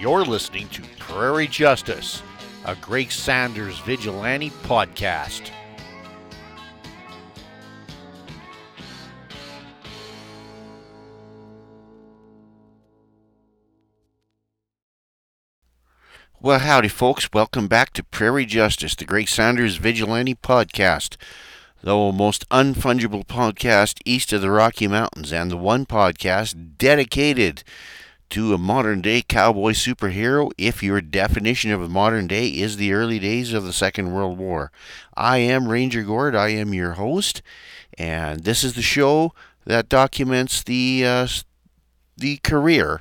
You're listening to Prairie Justice, a Greg Sanders vigilante podcast. Well, howdy, folks. Welcome back to Prairie Justice, the Greg Sanders Vigilante Podcast, the most unfungible podcast east of the Rocky Mountains, and the one podcast dedicated to a modern day cowboy superhero if your definition of a modern day is the early days of the Second World War. I am Ranger Gord, I am your host, and this is the show that documents the uh, the career,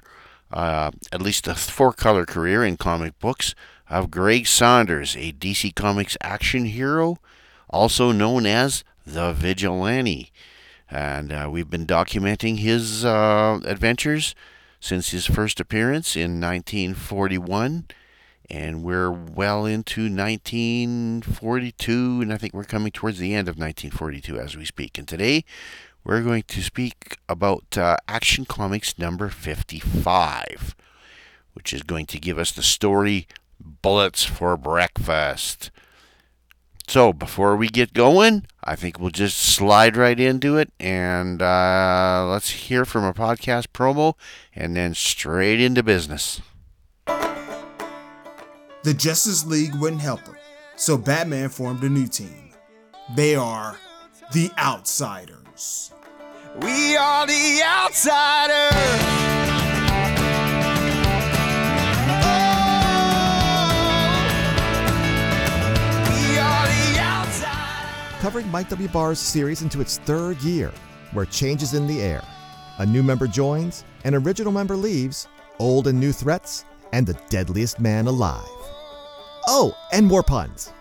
uh, at least a four color career in comic books, of Greg Saunders, a DC Comics action hero, also known as the Vigilante. And uh, we've been documenting his uh, adventures since his first appearance in 1941. And we're well into 1942, and I think we're coming towards the end of 1942 as we speak. And today we're going to speak about uh, Action Comics number 55, which is going to give us the story Bullets for Breakfast. So before we get going, I think we'll just slide right into it and uh, let's hear from a podcast promo and then straight into business. The Justice League wouldn't help him, so Batman formed a new team. They are the Outsiders. We are the Outsiders. Covering Mike W. Barr's series into its third year, where change is in the air. A new member joins, an original member leaves, old and new threats, and the deadliest man alive. Oh, and more puns.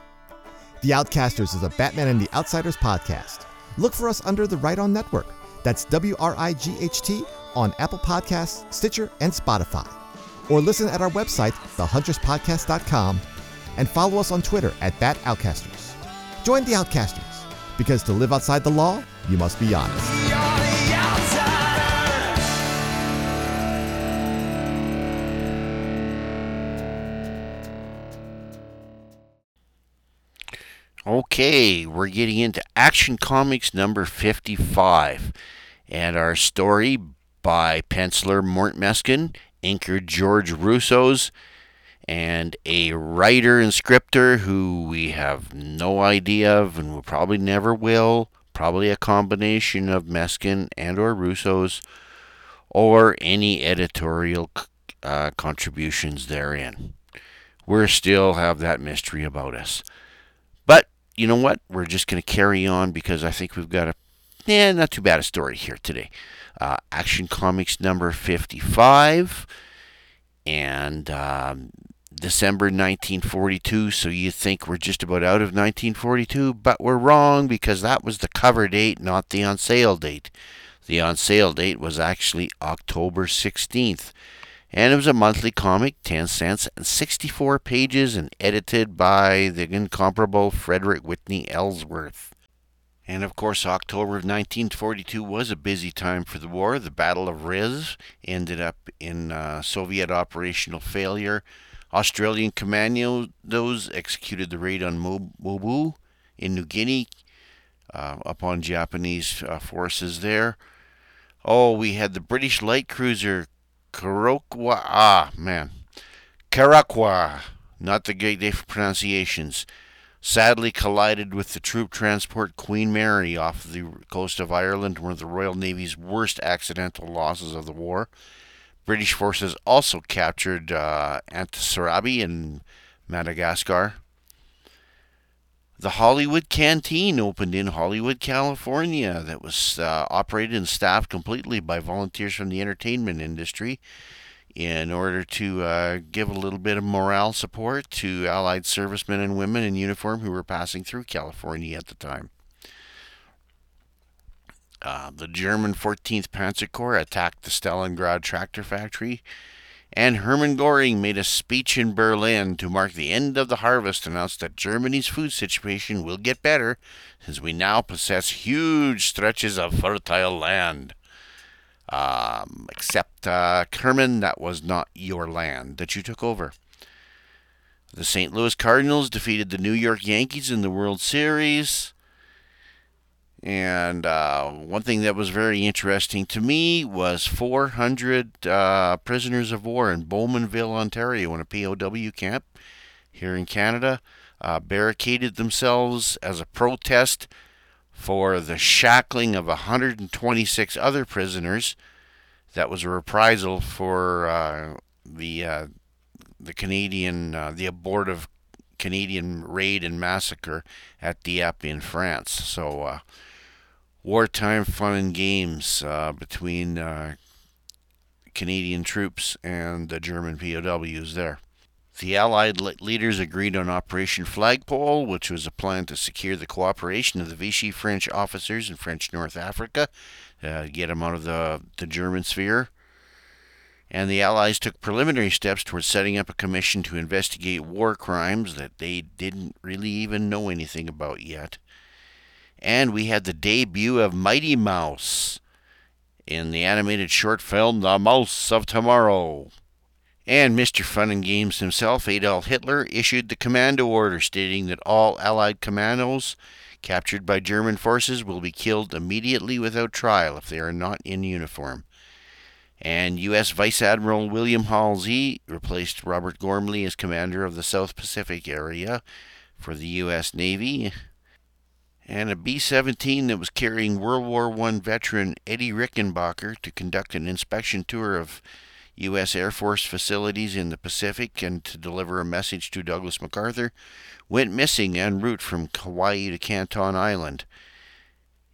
The Outcasters is a Batman and the Outsiders podcast. Look for us under the Wright On Network. That's W R I G H T on Apple Podcasts, Stitcher, and Spotify. Or listen at our website, thehunterspodcast.com, and follow us on Twitter at Bat Outcasters. Join the Outcasters, because to live outside the law, you must be honest. Okay, we're getting into Action Comics number 55. And our story by penciler Mort Meskin, inker George Roussos, and a writer and scripter who we have no idea of and we probably never will. Probably a combination of Meskin and or Roussos or any editorial uh, contributions therein. We still have that mystery about us. But you know what? We're just going to carry on because I think we've got a, yeah, not too bad a story here today. Uh, Action Comics number 55 and um, December 1942. So you think we're just about out of 1942, but we're wrong because that was the cover date, not the on sale date. The on sale date was actually October 16th. And it was a monthly comic, 10 cents, and 64 pages, and edited by the incomparable Frederick Whitney Ellsworth. And of course, October of 1942 was a busy time for the war. The Battle of Riz ended up in uh, Soviet operational failure. Australian commandos executed the raid on Mubo in New Guinea uh, upon Japanese uh, forces there. Oh, we had the British light cruiser Kurokwa. Ah, man. Karakwa. Not the great day for pronunciations. Sadly collided with the troop transport Queen Mary off the coast of Ireland, one of the Royal Navy's worst accidental losses of the war. British forces also captured uh, in Madagascar. The Hollywood Canteen opened in Hollywood, California, that was uh, operated and staffed completely by volunteers from the entertainment industry in order to uh, give a little bit of morale support to Allied servicemen and women in uniform who were passing through California at the time. Uh, the German 14th Panzer Corps attacked the Stalingrad tractor factory, and Hermann Goring made a speech in Berlin to mark the end of the harvest, announced that Germany's food situation will get better since we now possess huge stretches of fertile land. Um, except uh, Herman, that was not your land that you took over. The St. Louis Cardinals defeated the New York Yankees in the World Series. And uh, one thing that was very interesting to me was 400 uh, prisoners of war in Bowmanville, Ontario, in a POW camp here in Canada, uh, barricaded themselves as a protest for the shackling of 126 other prisoners. That was a reprisal for uh, the uh, the Canadian uh, the abortive Canadian raid and massacre at Dieppe in France. So wartime fun and games uh, between uh, Canadian troops and the German POWs there. The Allied leaders agreed on Operation Flagpole, which was a plan to secure the cooperation of the Vichy French officers in French North Africa, uh, get them out of the, the German sphere. And the Allies took preliminary steps towards setting up a commission to investigate war crimes that they didn't really even know anything about yet. And we had the debut of Mighty Mouse in the animated short film The Mouse of Tomorrow. And Mr. Fun and Games himself, Adolf Hitler, issued the commando order stating that all Allied commandos captured by German forces will be killed immediately without trial if they are not in uniform. And U.S. Vice Admiral William Halsey replaced Robert Ghormley as commander of the South Pacific area for the U.S. Navy. And a B 17 that was carrying World War I veteran Eddie Rickenbacker to conduct an inspection tour of U.S. Air Force facilities in the Pacific and to deliver a message to Douglas MacArthur, went missing en route from Hawaii to Canton Island.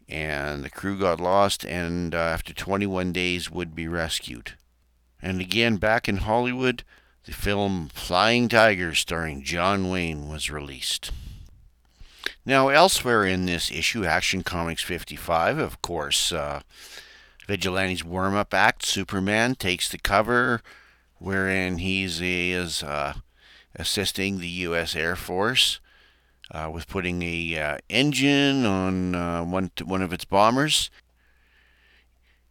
And the crew got lost, and uh, after 21 days, would be rescued. And again, back in Hollywood, the film Flying Tigers, starring John Wayne, was released. Now, elsewhere in this issue, Action Comics 55, of course, uh, Vigilante's warm up act, Superman takes the cover, wherein he is uh, assisting the U.S. Air Force uh, with putting a uh, engine on uh, one one of its bombers.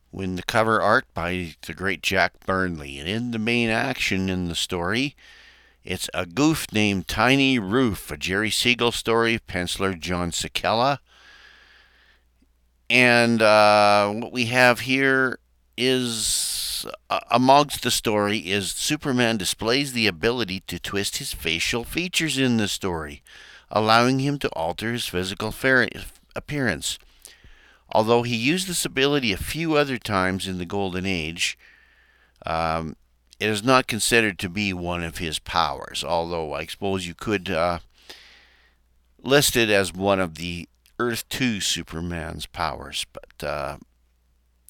When the cover art by the great Jack Burnley, and in the main action in the story, it's a goof named Tiny Roof, a Jerry Siegel story, penciler John Sikela. And uh, what we have here is uh, amongst the story is Superman displays the ability to twist his facial features in the story, allowing him to alter his physical appearance. Although he used this ability a few other times in the Golden Age, um, it is not considered to be one of his powers. Although I suppose you could uh, list it as one of the Earth 2 Superman's powers, but uh,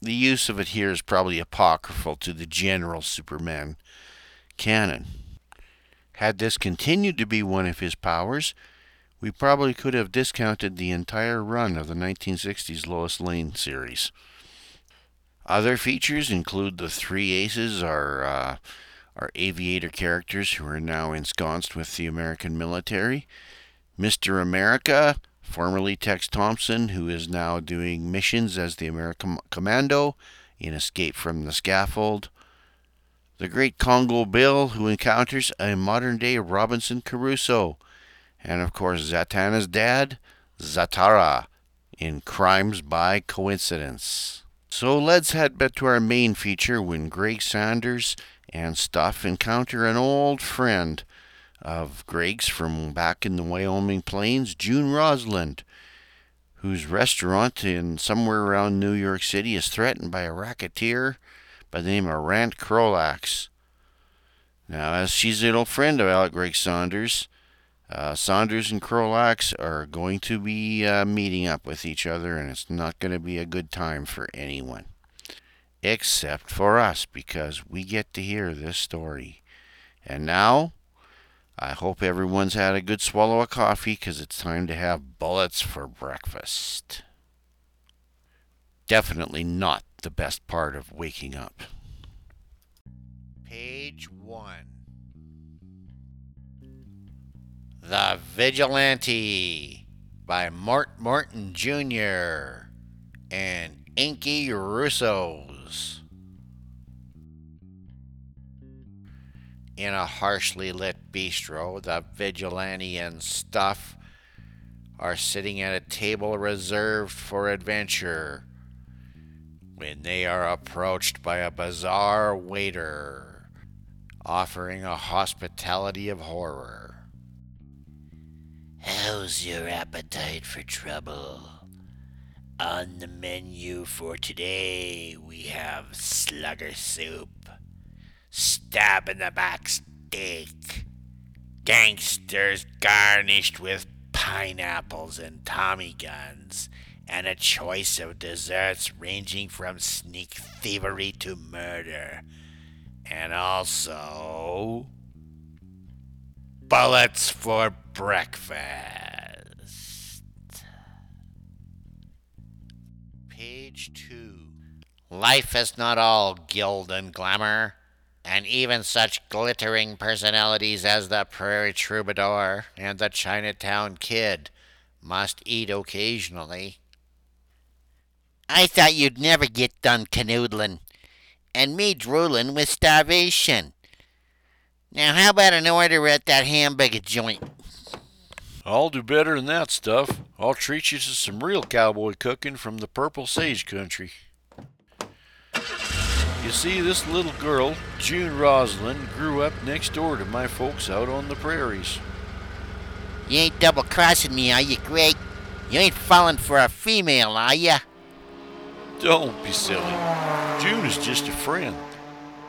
the use of it here is probably apocryphal to the general Superman canon. Had this continued to be one of his powers, we probably could have discounted the entire run of the 1960s Lois Lane series. Other features include the three aces, our, uh, our aviator characters who are now ensconced with the American military. Mr. America, formerly Tex Thompson, who is now doing missions as the American Commando in Escape from the Scaffold. The Great Congo Bill, who encounters a modern day Robinson Crusoe. And of course, Zatanna's dad, Zatara, in Crimes by Coincidence. So let's head back to our main feature when Greg Saunders and Stuff encounter an old friend of Greg's from back in the Wyoming plains, June Rosland, whose restaurant in somewhere around New York City is threatened by a racketeer by the name of Rand Krolax. Now, as she's an old friend of Alec Greg Saunders, uh, Saunders and Krolax are going to be uh, meeting up with each other, and it's not going to be a good time for anyone. Except for us, because we get to hear this story. And now, I hope everyone's had a good swallow of coffee because it's time to have bullets for breakfast. Definitely not the best part of waking up. Page 1 The Vigilante by Mort Morton Jr. and Inky Russos. In a harshly lit bistro, the vigilante and stuff are sitting at a table reserved for adventure when they are approached by a bizarre waiter offering a hospitality of horror. How's your appetite for trouble? On the menu for today, we have slugger soup, stab in the back steak, gangsters garnished with pineapples and Tommy guns, and a choice of desserts ranging from sneak thievery to murder. And also bullets for breakfast. Page 2. Life is not all gild and glamour, and even such glittering personalities as the Prairie Troubadour and the Chinatown Kid must eat occasionally. I thought you'd never get done canoodling, and me drooling with starvation. Now, how about an order at that hamburger joint? I'll do better than that stuff. I'll treat you to some real cowboy cooking from the Purple Sage Country. You see, this little girl, June Rosalind, grew up next door to my folks out on the prairies. You ain't double crossing me, are you, Greg? You ain't falling for a female, are you? Don't be silly. June is just a friend.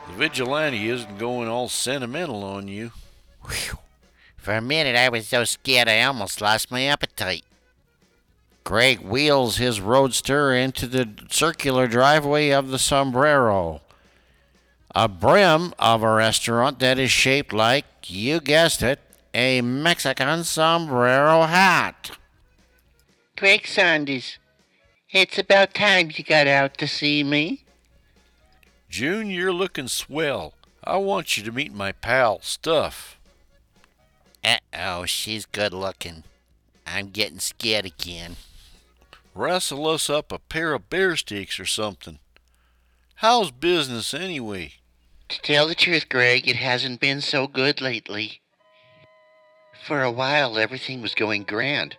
The vigilante isn't going all sentimental on you. Whew. For a minute, I was so scared I almost lost my appetite. Greg wheels his roadster into the circular driveway of the sombrero, a brim of a restaurant that is shaped like, you guessed it, a Mexican sombrero hat. Greg Sanders, it's about time you got out to see me. June, you're looking swell. I want you to meet my pal, Stuff. Uh oh, she's good looking. I'm getting scared again. Wrestle us up a pair of bear steaks or something. How's business anyway? To tell the truth, Greg, it hasn't been so good lately. For a while, everything was going grand.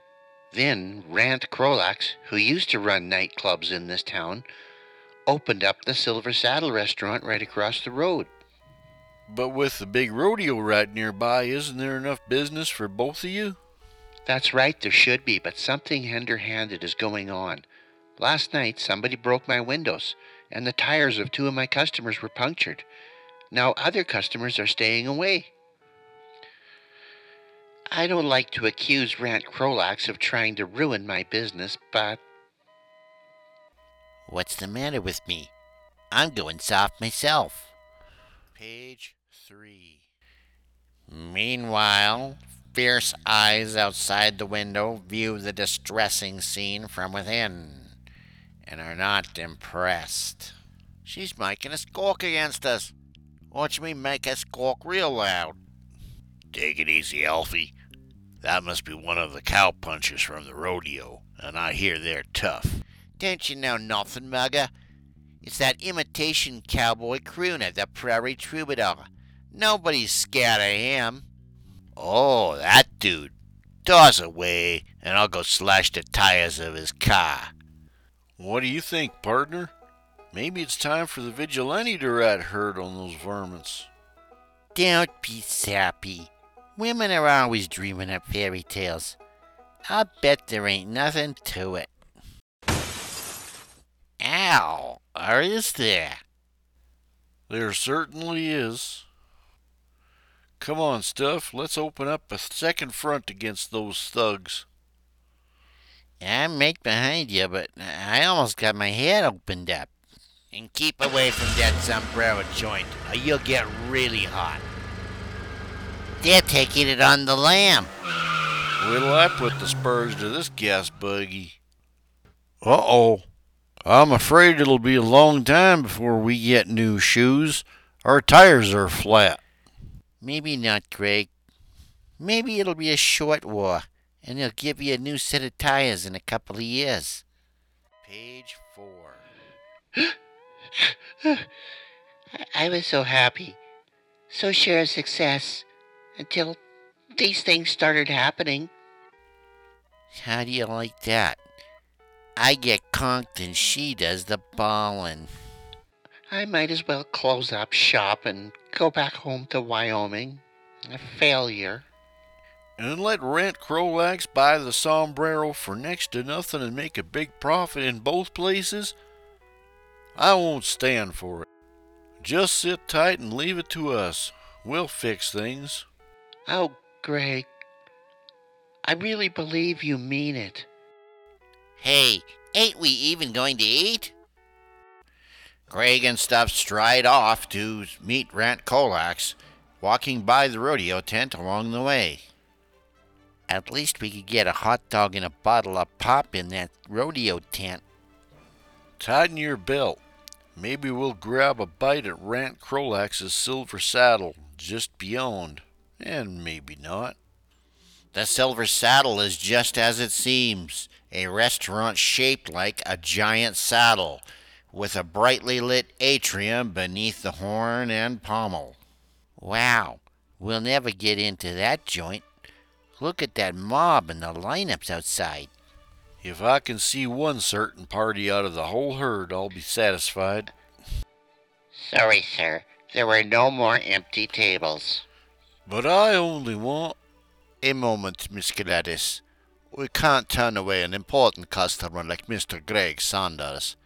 Then Rant Krolax, who used to run nightclubs in this town, opened up the Silver Saddle restaurant right across the road. But with the big rodeo right nearby, isn't there enough business for both of you? That's right, there should be, but something underhanded is going on. Last night, somebody broke my windows, and the tires of two of my customers were punctured. Now, other customers are staying away. I don't like to accuse Rant Krolax of trying to ruin my business, but. What's the matter with me? I'm going soft myself. Page 3. Meanwhile, fierce eyes outside the window view the distressing scene from within and are not impressed. She's making a squawk against us. Watch me make her squawk real loud. Take it easy, Alfie. That must be one of the cow punchers from the rodeo, and I hear they're tough. Don't you know nothing, mugger? It's that imitation cowboy crooner, the Prairie Troubadour. Nobody's scared of him. Oh, that dude. Toss away, and I'll go slash the tires of his car. What do you think, partner? Maybe it's time for the vigilante to rat herd on those varmints. Don't be sappy. Women are always dreaming up fairy tales. I'll bet there ain't nothing to it. Ow, or is there? There certainly is. Come on, Stuff. Let's open up a second front against those thugs. I'm right behind you, but I almost got my head opened up. And keep away from that sombrero joint, or you'll get really hot. They're taking it on the lamb. What'll I put the spurs to this gas buggy? Uh oh. I'm afraid it'll be a long time before we get new shoes. Our tires are flat. Maybe not, Greg. Maybe it'll be a short war, and they'll give you a new set of tires in a couple of years. Page four. I was so happy. so sure of success until these things started happening. How do you like that? I get conked and she does the ballin'. I might as well close up shop and go back home to Wyoming. A failure. And let Rent Crolax buy the sombrero for next to nothing and make a big profit in both places? I won't stand for it. Just sit tight and leave it to us. We'll fix things. Oh, Greg. I really believe you mean it. Hey, ain't we even going to eat? Greg and stopped stride off to meet Rant Colax, walking by the rodeo tent along the way. At least we could get a hot dog and a bottle of pop in that rodeo tent. Tighten your belt. Maybe we'll grab a bite at Rant Crolax's Silver Saddle just beyond, and maybe not. The Silver Saddle is just as it seems a restaurant shaped like a giant saddle, with a brightly lit atrium beneath the horn and pommel. Wow, we'll never get into that joint. Look at that mob and the lineups outside. If I can see one certain party out of the whole herd, I'll be satisfied. Sorry, sir. There were no more empty tables. But I only want. A moment, Miss Gladys. We can't turn away an important customer like Mr. Greg Saunders.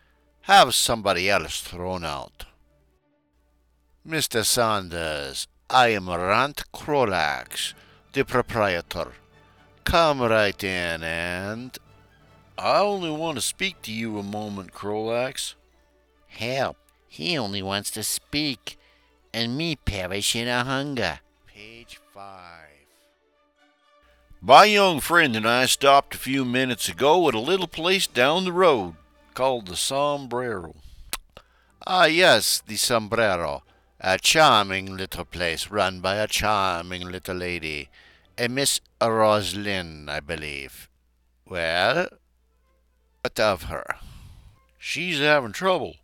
Have somebody else thrown out. Mr. Saunders, I am Rant Crolax, the proprietor. Come right in and. I only want to speak to you a moment, Crolax. Help, he only wants to speak, and me perish in a hunger. Page 5. My young friend and I stopped a few minutes ago at a little place down the road called the Sombrero. Ah, yes, the Sombrero. A charming little place run by a charming little lady, a Miss Roslyn, I believe. Well, what of her? She's having trouble.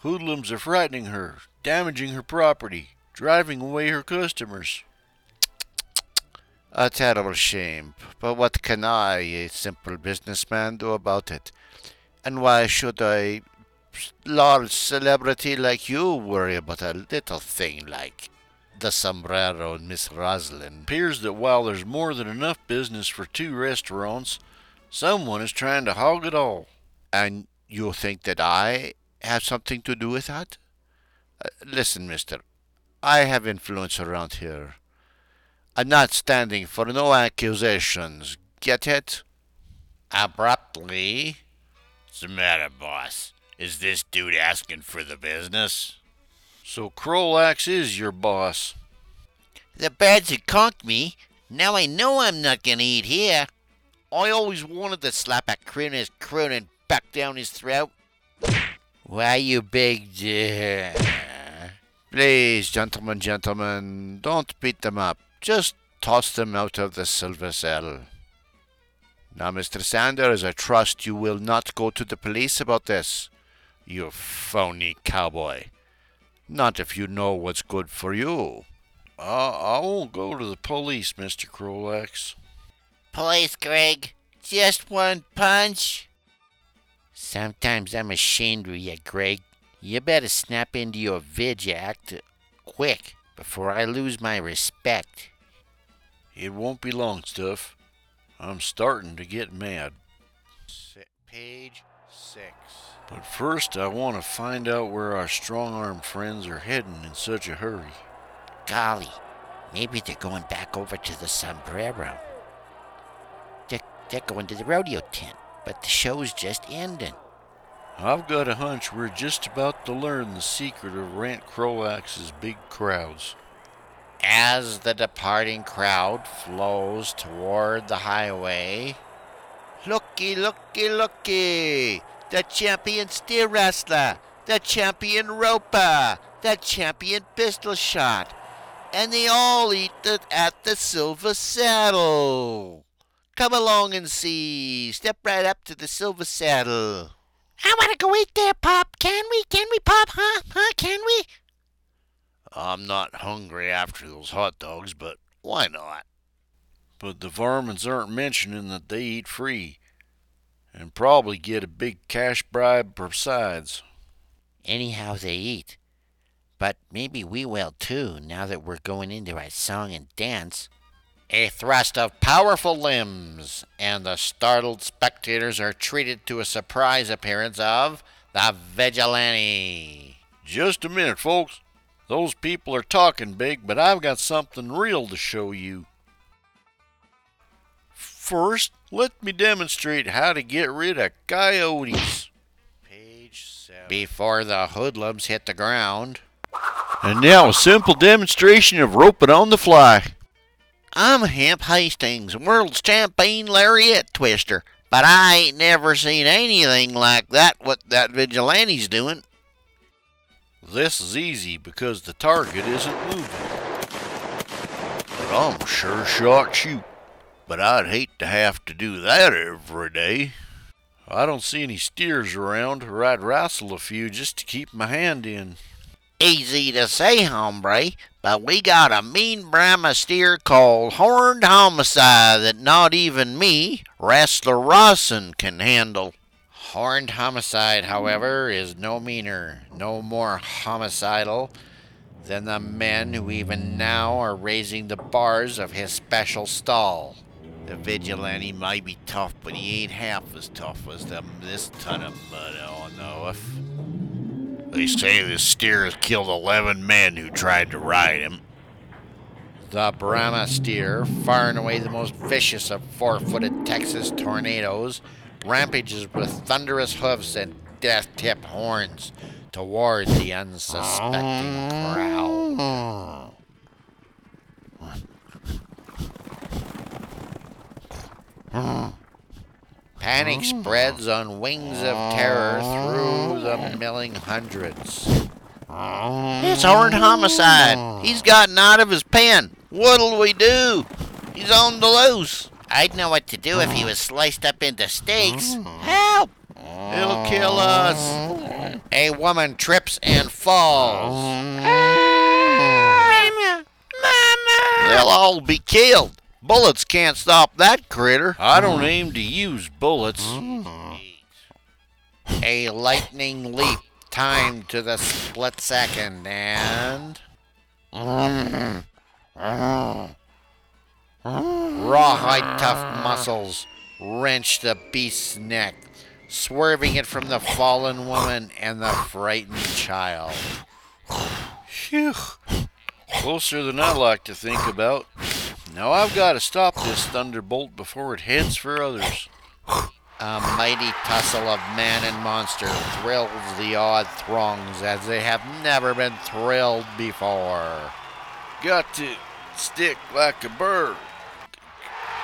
Hoodlums are frightening her, damaging her property, driving away her customers. A terrible shame, but what can I, a simple businessman, do about it? And why should a large celebrity like you worry about a little thing like the sombrero and Miss Roslyn? Appears that while there's more than enough business for two restaurants, someone is trying to hog it all. And you think that I have something to do with that? Uh, listen, mister, I have influence around here. I'm not standing for no accusations. Get it? Abruptly. What's the matter, boss? Is this dude asking for the business? So Crolax is your boss. The birds had conked me. Now I know I'm not gonna eat here. I always wanted to slap a crooner's croon and back down his throat. Why, you big... j- Please, gentlemen, gentlemen, don't beat them up. Just toss them out of the silver cell. Now, Mr. Sanders, I trust you will not go to the police about this, you phony cowboy. Not if you know what's good for you. Uh, I won't go to the police, Mr. Crolax. Police, Greg. Just one punch. Sometimes I'm ashamed of you, Greg. You better snap into your vid act quick before I lose my respect. It won't be long, Stuff. I'm starting to get mad. Page 6. But first, I want to find out where our strong arm friends are heading in such a hurry. Golly, maybe they're going back over to the sombrero. They're, they're going to the rodeo tent, but the show's just ending. I've got a hunch we're just about to learn the secret of Rant Crolax's big crowds. As the departing crowd flows toward the highway, looky, looky, looky! The champion steer wrestler, the champion roper, the champion pistol shot, and they all eat it at the Silver Saddle. Come along and see. Step right up to the Silver Saddle. I want to go eat there, Pop. Can we? Can we, Pop? Huh? Huh? Can we? I'm not hungry after those hot dogs, but why not? But the varmints aren't mentioning that they eat free, and probably get a big cash bribe besides. Anyhow, they eat. But maybe we will too, now that we're going into our song and dance. A thrust of powerful limbs, and the startled spectators are treated to a surprise appearance of the Vigilante. Just a minute, folks. Those people are talking big, but I've got something real to show you. First, let me demonstrate how to get rid of coyotes. Page seven. Before the hoodlums hit the ground, And now a simple demonstration of roping on the fly. I'm Hemp Hastings, world's champion lariat twister, but I ain't never seen anything like that what that vigilante's doing. This is easy because the target isn't moving. But I'm sure shot shoot. But I'd hate to have to do that every day. I don't see any steers around, or I'd wrestle a few just to keep my hand in. Easy to say, hombre, but we got a mean Brahma steer called Horned Homicide that not even me, Wrestler Rawson, can handle. Horned Homicide, hmm. however, is no meaner, no more homicidal than the men who even now are raising the bars of his special stall. The vigilante might be tough, but he ain't half as tough as them this ton of mud on the hoof. They say this steer has killed 11 men who tried to ride him. The Brahma steer, far and away the most vicious of four footed Texas tornadoes, rampages with thunderous hoofs and death tipped horns toward the unsuspecting crowd. Panic spreads on wings of terror through the milling hundreds. It's Horned Homicide. He's gotten out of his pen. What'll we do? He's on the loose. I'd know what to do if he was sliced up into steaks. Mm. Help! He'll kill us. A woman trips and falls. Mama! They'll all be killed. Bullets can't stop that critter. I don't aim to use bullets. Mm. A lightning leap timed to the split second and. Mm. Rawhide tough muscles wrench the beast's neck, swerving it from the fallen woman and the frightened child. Phew. Closer than I like to think about. Now I've got to stop this thunderbolt before it heads for others. A mighty tussle of man and monster thrills the odd throngs as they have never been thrilled before. Got to stick like a bird.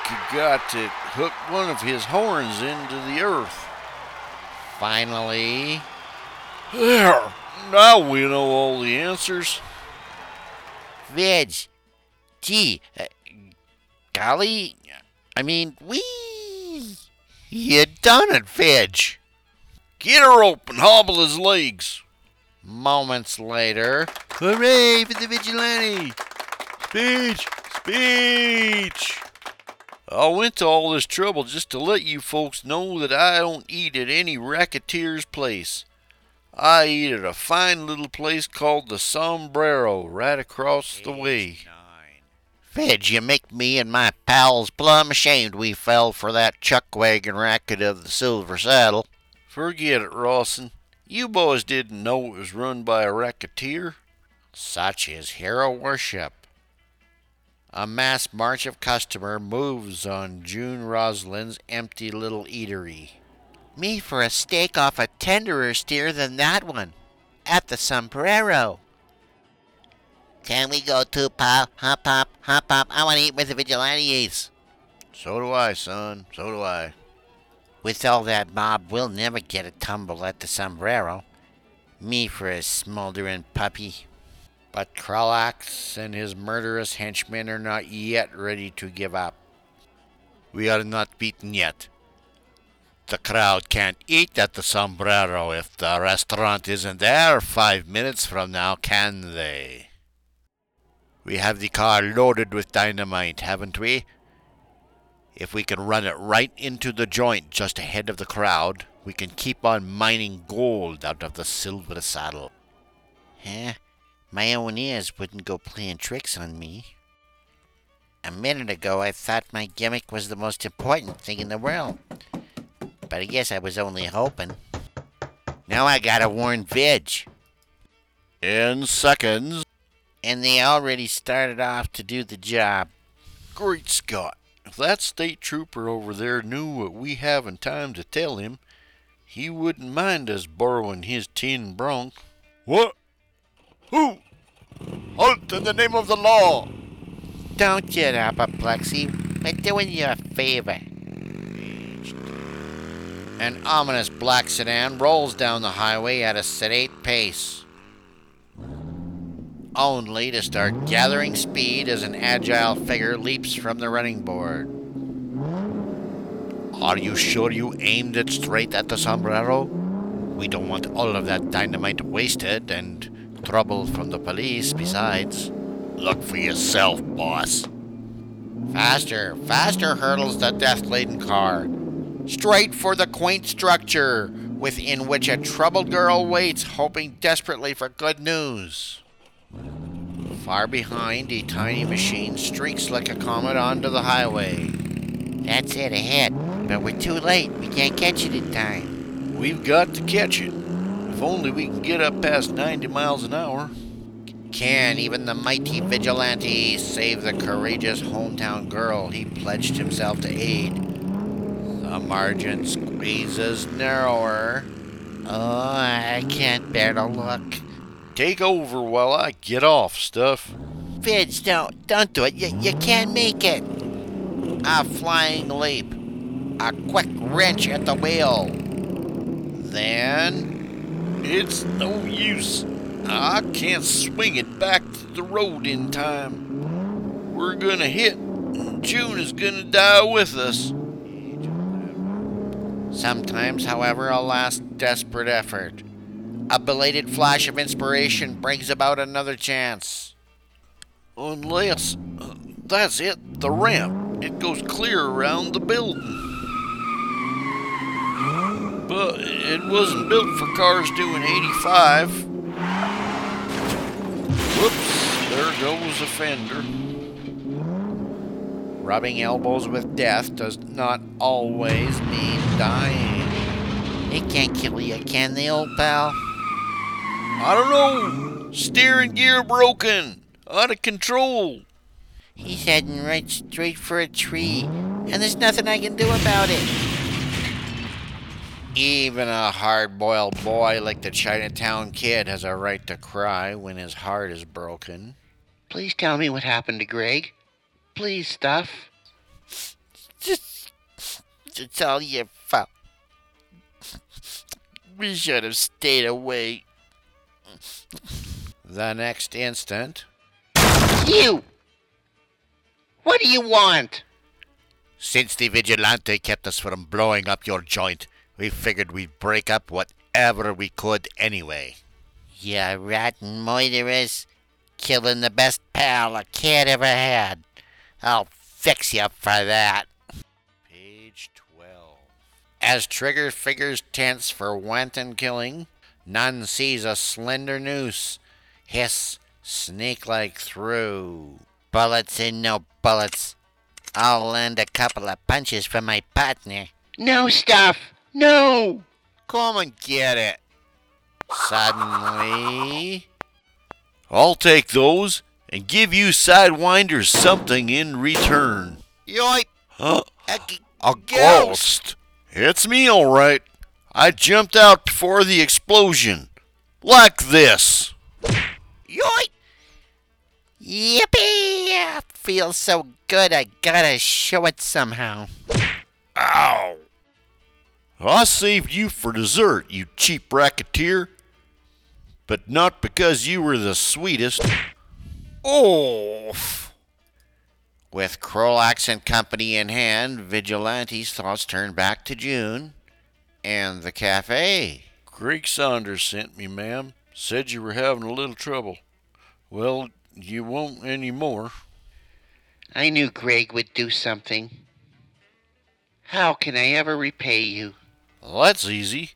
C- Got to hook one of his horns into the earth. Finally, There. Now we know all the answers. Veg. Gee, uh, golly, I mean, we. You done it, Veg. Get a rope and hobble his legs. Moments later, Hooray for the vigilante! Speech! Speech! I went to all this trouble just to let you folks know that I don't eat at any racketeer's place. I eat at a fine little place called the Sombrero right across the way. Veg, you make me and my pals plumb ashamed we fell for that chuck wagon racket of the Silver Saddle. Forget it, Rawson. You boys didn't know it was run by a racketeer. Such is hero worship. A mass march of customer moves on June Rosalind's empty little eatery. Me for a steak off a tenderer steer than that one. At the sombrero. Can we go too, pal? Hop, hop, hop, hop. I want to eat with the vigilantes. So do I, son. So do I. With all that mob, we'll never get a tumble at the sombrero. Me for a smoldering puppy. But Kralax and his murderous henchmen are not yet ready to give up. We are not beaten yet. The crowd can't eat at the sombrero if the restaurant isn't there five minutes from now, can they? We have the car loaded with dynamite, haven't we? If we can run it right into the joint just ahead of the crowd, we can keep on mining gold out of the silver saddle. Huh? My own ears wouldn't go playing tricks on me. A minute ago, I thought my gimmick was the most important thing in the world. But I guess I was only hoping. Now I gotta warn Vidge. In seconds. And they already started off to do the job. Great Scott! If that state trooper over there knew what we haven't time to tell him, he wouldn't mind us borrowing his tin bronc. What? Who? Halt in the name of the law! Don't get apoplexy. We're doing you a favor. An ominous black sedan rolls down the highway at a sedate pace. Only to start gathering speed as an agile figure leaps from the running board. Are you sure you aimed it straight at the sombrero? We don't want all of that dynamite wasted and trouble from the police besides. Look for yourself, boss. Faster, faster hurtles the death laden car. Straight for the quaint structure within which a troubled girl waits, hoping desperately for good news. Far behind, a tiny machine streaks like a comet onto the highway. That's it ahead, but we're too late. We can't catch it in time. We've got to catch it. If only we can get up past 90 miles an hour. Can even the mighty vigilante save the courageous hometown girl he pledged himself to aid? The margin squeezes narrower. Oh, I can't bear to look. Take over while I get off, stuff. Vidge, don't, don't do it. You, you can't make it. A flying leap. A quick wrench at the wheel. Then, It's no use. I can't swing it back to the road in time. We're gonna hit, and June is gonna die with us. sometimes, however, a last desperate effort. A belated flash of inspiration brings about another chance. Unless, uh, that's it, the ramp. It goes clear around the building. But it wasn't built for cars doing 85. Whoops, there goes a fender. Rubbing elbows with death does not always mean dying. It can't kill you, can they, old pal? I don't know. Steering gear broken. Out of control. He's heading right straight for a tree, and there's nothing I can do about it. Even a hard boiled boy like the Chinatown kid has a right to cry when his heart is broken. Please tell me what happened to Greg. Please, stuff. Just, it's all your fault. We should have stayed away. The next instant, you! What do you want? Since the vigilante kept us from blowing up your joint, we figured we'd break up whatever we could anyway. You rotten murderers. Killing the best pal a kid ever had. I'll fix you for that. Page 12. As Trigger figures tense for wanton killing, none sees a slender noose hiss snake like through. Bullets in no bullets. I'll land a couple of punches for my partner. No stuff! No! Come and get it. Suddenly. I'll take those and give you sidewinders something in return. Yoip! Huh? A, g- A Ghost. ghost. It's me, all right. I jumped out before the explosion. Like this. yoip! Yippee! Feels so good I gotta show it somehow. Ow! I saved you for dessert, you cheap racketeer. But not because you were the sweetest. Oof! With Krolax and company in hand, Vigilante's thoughts turned back to June and the cafe. Greg Saunders sent me, ma'am. Said you were having a little trouble. Well, you won't any more. I knew Greg would do something. How can I ever repay you? Well, that's easy.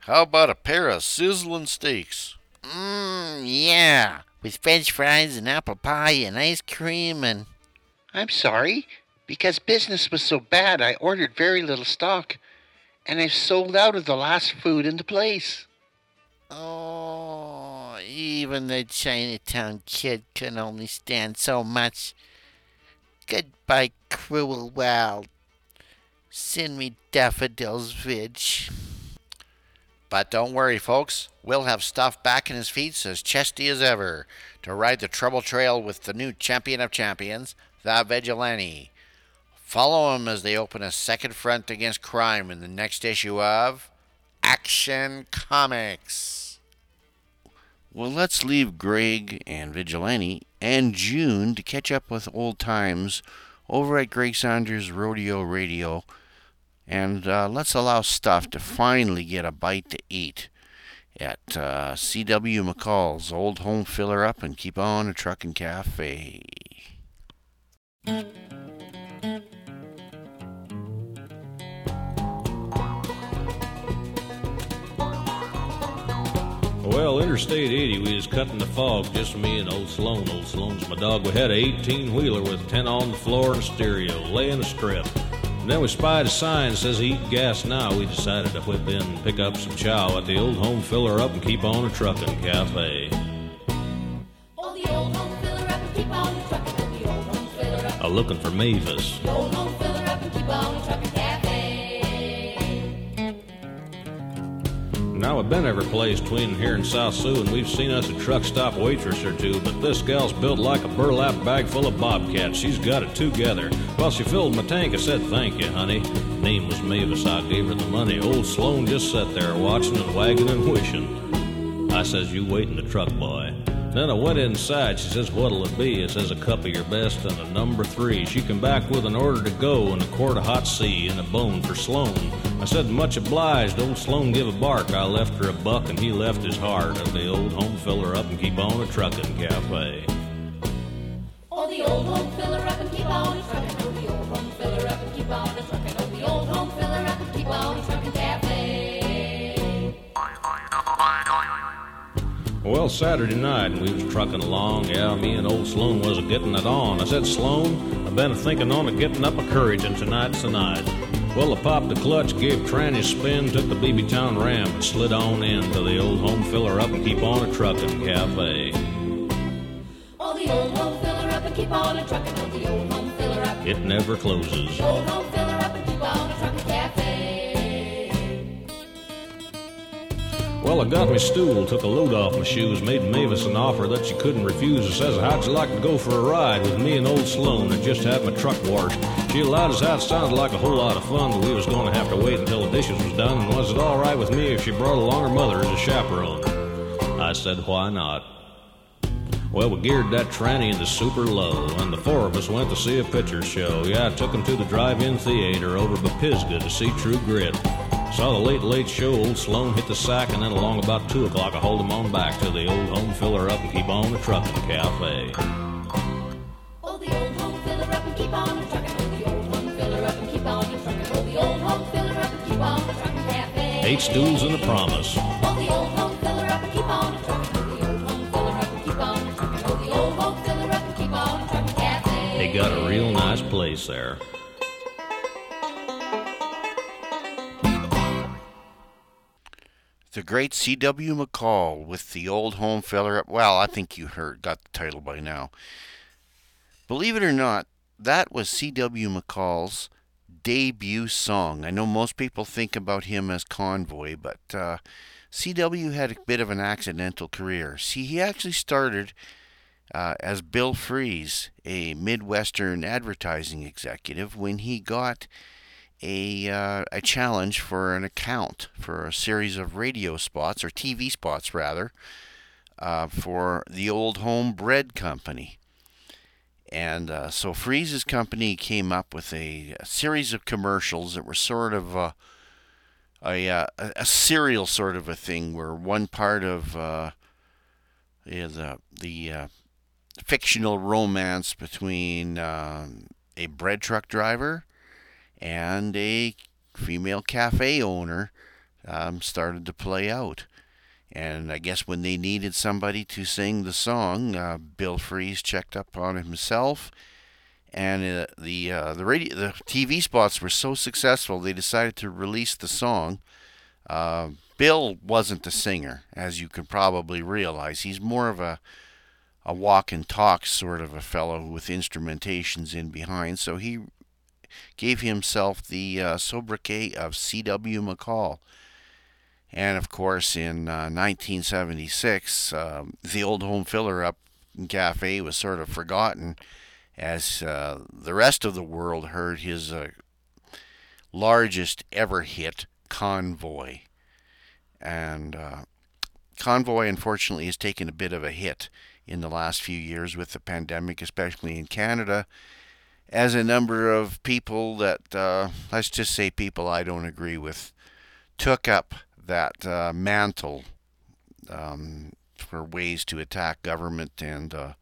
How about a pair of sizzling steaks? Mmm, yeah. With french fries and apple pie and ice cream and. I'm sorry. Because business was so bad, I ordered very little stock. And I've sold out of the last food in the place. Oh, even the Chinatown kid can only stand so much. Goodbye, cruel world. Send me daffodils, Vidge. But don't worry, folks. We'll have stuff back in his feet as chesty as ever to ride the trouble trail with the new champion of champions, the Vigilante. Follow him as they open a second front against crime in the next issue of Action Comics. Well, let's leave Greg and Vigilante and June to catch up with old times over at Greg Saunders Rodeo Radio. And uh, let's allow Stuff to finally get a bite to eat at uh, C.W. McCall's old home filler up and keep on a Truckin' cafe. Well, Interstate 80, we was cutting the fog, just me and old Sloan. Old Sloan's my dog. We had a 18 wheeler with 10 on the floor and stereo, laying a strip. And then we spied a sign that says eat gas now. We decided to whip in and pick up some chow at the old home filler up and keep on a trucking cafe. Oh, the old home filler up and keep on. Oh, the old home filler up. A looking for Mavis. The old home filler up and keep on trucking cafe. Now we've been every place between here and South Sioux, and we've seen us a truck stop waitress or two, but this gal's built like a burlap bag full of bobcats. She's got it together. Well, she filled my tank. I said, thank you, honey. Name was Mavis. I gave her the money. Old Sloan just sat there watching and wagging and wishing. I says, you wait in the truck, boy. Then I went inside. She says, what'll it be? It says a cup of your best and a number three. She come back with an order to go and a quart of hot C and a bone for Sloan. I said, much obliged. Old Sloan give a bark. I left her a buck and he left his heart at the old home filler up and keep on a truckin' cafe. Oh, the old home Well, Saturday night, and we was trucking along. Yeah, me and old Sloan was a getting it on. I said, Sloan, I've been thinking on a getting up a courage, and tonight's the night. Well, I popped the clutch, gave Tranny a spin, took the BB Town ramp, and slid on in to the old home filler up and keep on a trucking cafe. Oh, the old home filler up and keep on a trucking. Oh, the old home filler up. It never closes. Old home filler up and keep on Well, I got me stool, took a load off my shoes, made Mavis an offer that she couldn't refuse. I says, How'd you like to go for a ride with me and old Sloan and just had my truck washed? She allowed us out, sounded like a whole lot of fun, but we was going to have to wait until the dishes was done. And was it all right with me if she brought along her mother as a chaperone? I said, Why not? Well, we geared that tranny into super low, and the four of us went to see a picture show. Yeah, I took him to the drive-in theater over by Pisgah to see True Grit. Saw the late, late show, old Sloan hit the sack, and then along about 2 o'clock I hauled him on back to the old home filler up and keep on the trucking cafe. Oh, the old home filler up and keep on trucking. Oh, the old home filler up and keep on trucking. Oh, the old home filler up and keep on trucking cafe. Eight stools and a promise. Oh, the old home filler up and keep on trucking. Oh, the old home filler up and keep on trucking. Oh, the old home filler up and keep on trucking cafe. They got a real nice place there. The great C.W. McCall with the old home filler. Well, I think you heard, got the title by now. Believe it or not, that was C.W. McCall's debut song. I know most people think about him as Convoy, but uh, C.W. had a bit of an accidental career. See, he actually started uh, as Bill Fries, a Midwestern advertising executive, when he got a uh, a challenge for an account for a series of radio spots or TV spots rather uh, for the old home bread company. And uh, so Fries's company came up with a, a, series of commercials that were sort of uh, a, a, a serial sort of a thing, where one part of uh, the the uh, fictional romance between um, a bread truck driver and a female cafe owner um, started to play out. And I guess when they needed somebody to sing the song, uh, Bill Fries checked up on himself, and uh, the uh, the radio the TV spots were so successful they decided to release the song. Uh, Bill wasn't the singer, as you can probably realize. He's more of a a walk and talk sort of a fellow with instrumentations in behind. So he gave himself the uh, sobriquet of C.W. McCall. And of course, in uh, 1976, um, the old home filler up cafe was sort of forgotten as uh, the rest of the world heard his uh, largest ever hit, Convoy. And uh, Convoy, unfortunately, has taken a bit of a hit in the last few years with the pandemic, especially in Canada, as a number of people that, uh, let's just say people I don't agree with, took up that uh, mantle um, for ways to attack government and uh,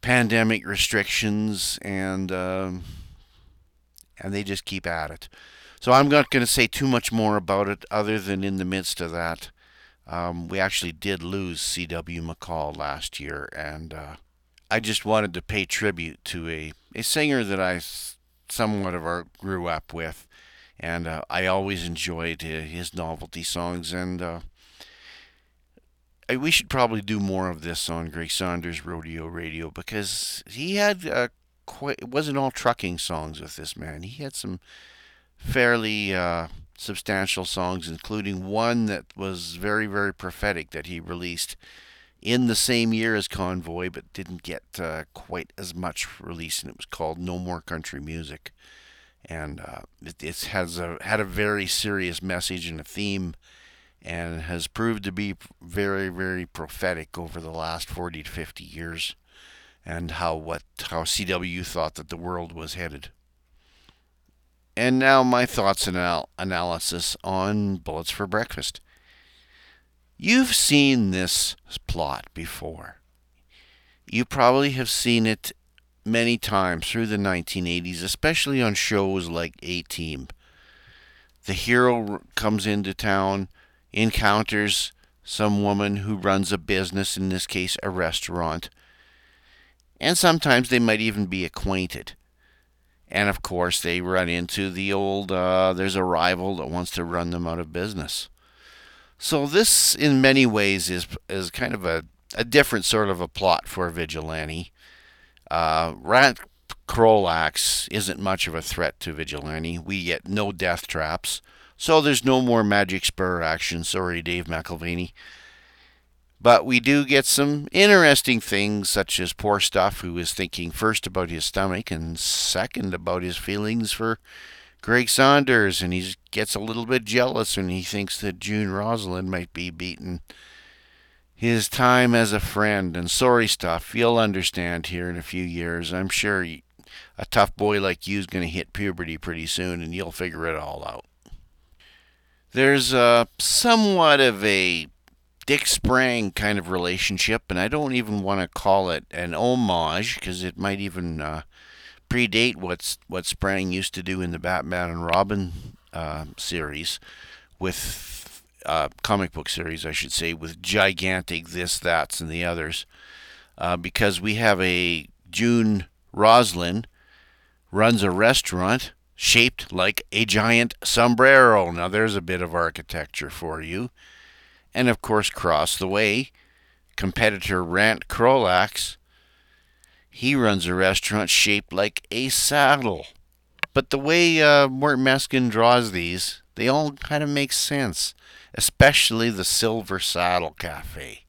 pandemic restrictions, and um, and they just keep at it. So I'm not going to say too much more about it, other than in the midst of that, um, we actually did lose C.W. McCall last year, and uh, I just wanted to pay tribute to a, a singer that I somewhat of our grew up with, and uh, I always enjoyed his novelty songs, and uh, I, we should probably do more of this on Greg Saunders Rodeo Radio because he had uh, quite, it wasn't all trucking songs with this man. He had some fairly uh, substantial songs, including one that was very, very prophetic that he released in the same year as Convoy, but didn't get uh, quite as much release, and it was called No More Country Music. And uh, it, it has a, had a very serious message and a theme, and has proved to be very, very prophetic over the last 40 to 50 years, and how what how CW thought that the world was headed. And now my thoughts and anal- analysis on Bullets for Breakfast. You've seen this plot before. You probably have seen it many times through the 1980s, especially on shows like A Team. The hero comes into town, encounters some woman who runs a business, in this case, a restaurant, and sometimes they might even be acquainted. And of course, they run into the old uh, there's a rival that wants to run them out of business. So, this, in many ways, is, is kind of a, a different sort of a plot for Vigilante. Uh, Rat Krolax isn't much of a threat to Vigilante. We get no death traps. So, there's no more magic spur action. Sorry, Dave McElvaney. But we do get some interesting things, such as poor stuff, who is thinking first about his stomach and second about his feelings for Greg Saunders, and he gets a little bit jealous when he thinks that June Rosalind might be beaten his time as a friend. And sorry stuff, you'll understand here in a few years. I'm sure a tough boy like you is going to hit puberty pretty soon, and you'll figure it all out. There's a somewhat of a Dick Sprang kind of relationship, and I don't even want to call it an homage because it might even uh, predate what's what Sprang used to do in the Batman and Robin uh, series, with uh, comic book series, I should say, with gigantic this, that's, and the others, uh, because we have a June Roslin runs a restaurant shaped like a giant sombrero. Now there's a bit of architecture for you and of course, cross the way, competitor Rant Krolax, he runs a restaurant shaped like a saddle. But the way uh, Mort Meskin draws these, they all kind of make sense, especially the Silver Saddle Cafe.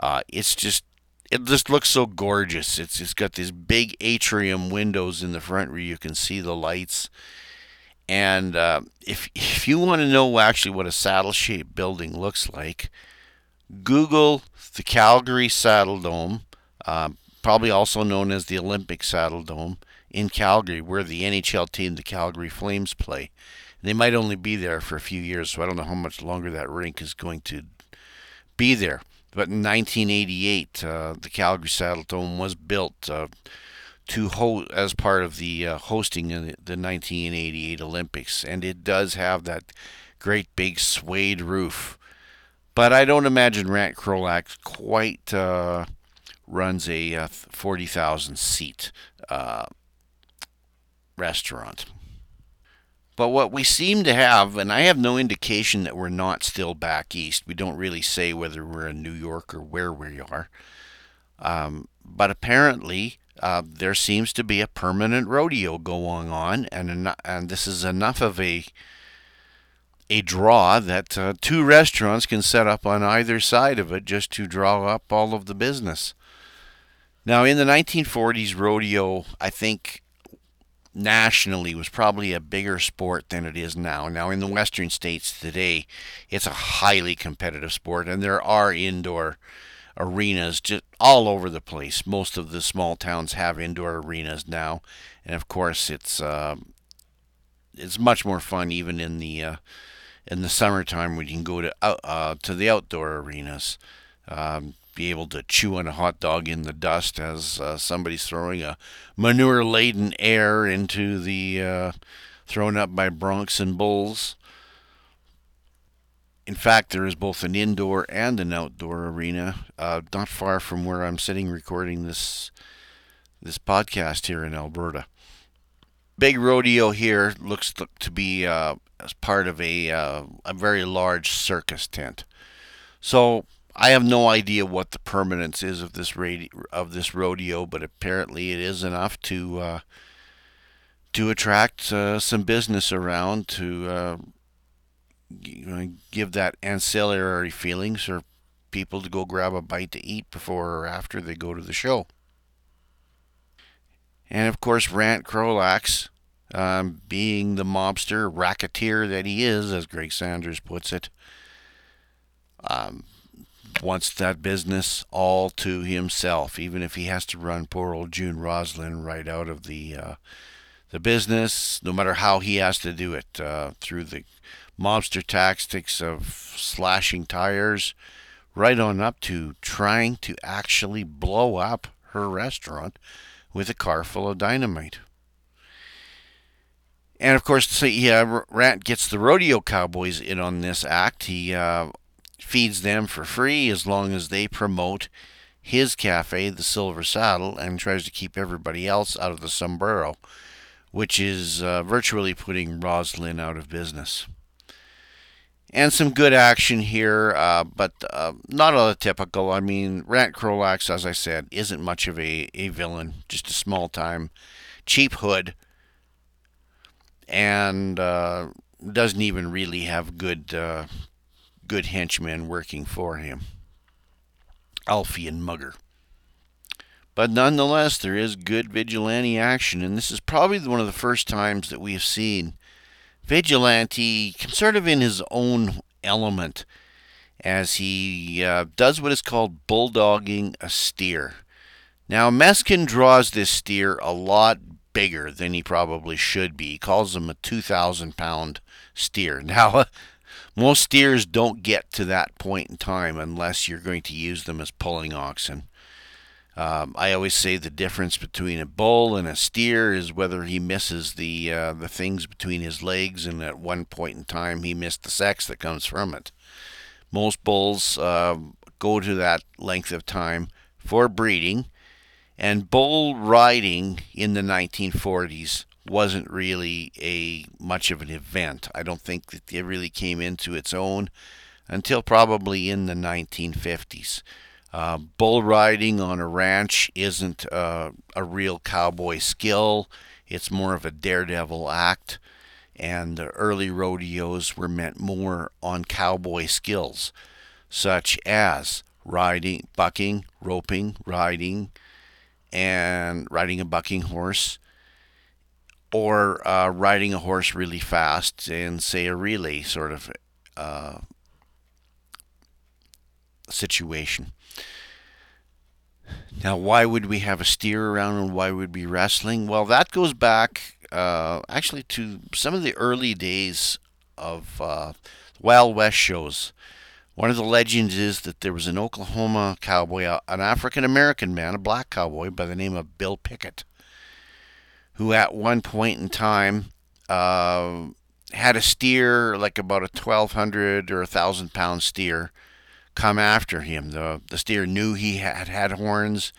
Uh, it's just it just looks so gorgeous. It's it's got these big atrium windows in the front where you can see the lights. And uh, if if you want to know actually what a saddle shaped building looks like, Google the Calgary Saddle Dome, uh, probably also known as the Olympic Saddle Dome in Calgary, where the NHL team, the Calgary Flames, play. They might only be there for a few years, so I don't know how much longer that rink is going to be there. But in 1988, uh, the Calgary Saddle Dome was built uh, to ho- as part of the uh, hosting of the 1988 Olympics, and it does have that great big swayed roof. But I don't imagine Rant Krolak quite uh, runs a uh, 40,000 seat uh, restaurant. But what we seem to have, and I have no indication that we're not still back east. We don't really say whether we're in New York or where we are. Um, but apparently, uh, there seems to be a permanent rodeo going on, and eno- and this is enough of a a draw that uh, two restaurants can set up on either side of it just to draw up all of the business. Now, in the 1940s, rodeo, I think nationally was probably a bigger sport than it is now. Now, in the western states today, it's a highly competitive sport, and there are indoor arenas just all over the place. Most of the small towns have indoor arenas now, and of course, it's uh, it's much more fun even in the uh, in the summertime when you can go to uh, to the outdoor arenas. Um, be able to chew on a hot dog in the dust as uh, somebody's throwing a manure laden air into the uh, thrown up by broncs and bulls. In fact, there is both an indoor and an outdoor arena, uh, not far from where I'm sitting recording this this podcast here in Alberta. Big rodeo here looks to be uh, as part of a uh, a very large circus tent. So I have no idea what the permanence is of this radi- of this rodeo, but apparently it is enough to uh, to attract uh, some business around to uh, give that ancillary feelings for people to go grab a bite to eat before or after they go to the show. And of course, Rant Krolax, um, being the mobster racketeer that he is, as Greg Sanders puts it, um, wants that business all to himself, even if he has to run poor old June Roslin right out of the uh, the business, no matter how he has to do it uh, through the mobster tactics of slashing tires, right on up to trying to actually blow up her restaurant with a car full of dynamite. And of course, so, yeah, Rant gets the rodeo cowboys in on this act. He uh, feeds them for free as long as they promote his cafe, the Silver Saddle, and tries to keep everybody else out of the sombrero, which is uh, virtually putting Roslyn out of business. And some good action here, uh, but uh, not all typical. I mean, Rat Krolax, as I said, isn't much of a, a villain, just a small time cheap hood, and uh, doesn't even really have good uh, good henchmen working for him. Alfie and Mugger. But nonetheless, there is good vigilante action, and this is probably one of the first times that we have seen vigilante sort of in his own element as he uh, does what is called bulldogging a steer. Now, Meskin draws this steer a lot bigger than he probably should be. He calls him a 2,000 pound steer. Now, most steers don't get to that point in time unless you're going to use them as pulling oxen. Um, I always say the difference between a bull and a steer is whether he misses the uh, the things between his legs, and at one point in time he missed the sex that comes from it. Most bulls uh, go to that length of time for breeding, and bull riding in the 1940s wasn't really a much of an event. I don't think that it really came into its own until probably in the 1950s. Uh, bull riding on a ranch isn't uh, a real cowboy skill. It's more of a daredevil act, and the early rodeos were meant more on cowboy skills, such as riding, bucking, roping, riding, and riding a bucking horse, or uh, riding a horse really fast in, say, a relay sort of uh, situation. Now, why would we have a steer around and why would we be wrestling? Well, that goes back uh, actually to some of the early days of uh, Wild West shows One of the legends is that there was an Oklahoma cowboy, uh, an African American man, a black cowboy by the name of Bill Pickett, who at one point in time uh, had a steer, like about a 1,200 or a 1,000 pound steer, come after him. The, the steer knew he had had horns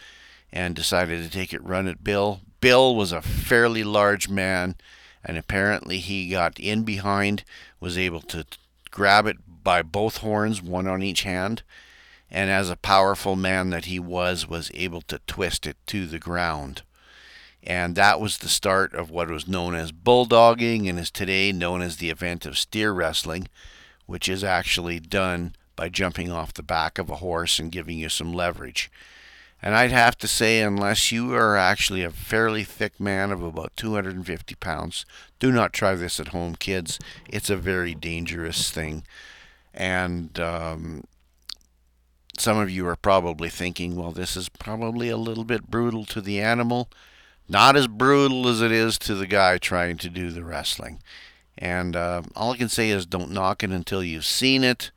and decided to take it run at Bill. Bill was a fairly large man, and apparently he got in behind, was able to grab it by both horns, one on each hand, and as a powerful man that he was, was able to twist it to the ground. And that was the start of what was known as bulldogging and is today known as the event of steer wrestling, which is actually done by jumping off the back of a horse and giving you some leverage. And I'd have to say, unless you are actually a fairly thick man of about 250 pounds, do not try this at home, kids. It's a very dangerous thing. And um, some of you are probably thinking, well, this is probably a little bit brutal to the animal. Not as brutal as it is to the guy trying to do the wrestling. And uh, all I can say is don't knock it until you've seen it.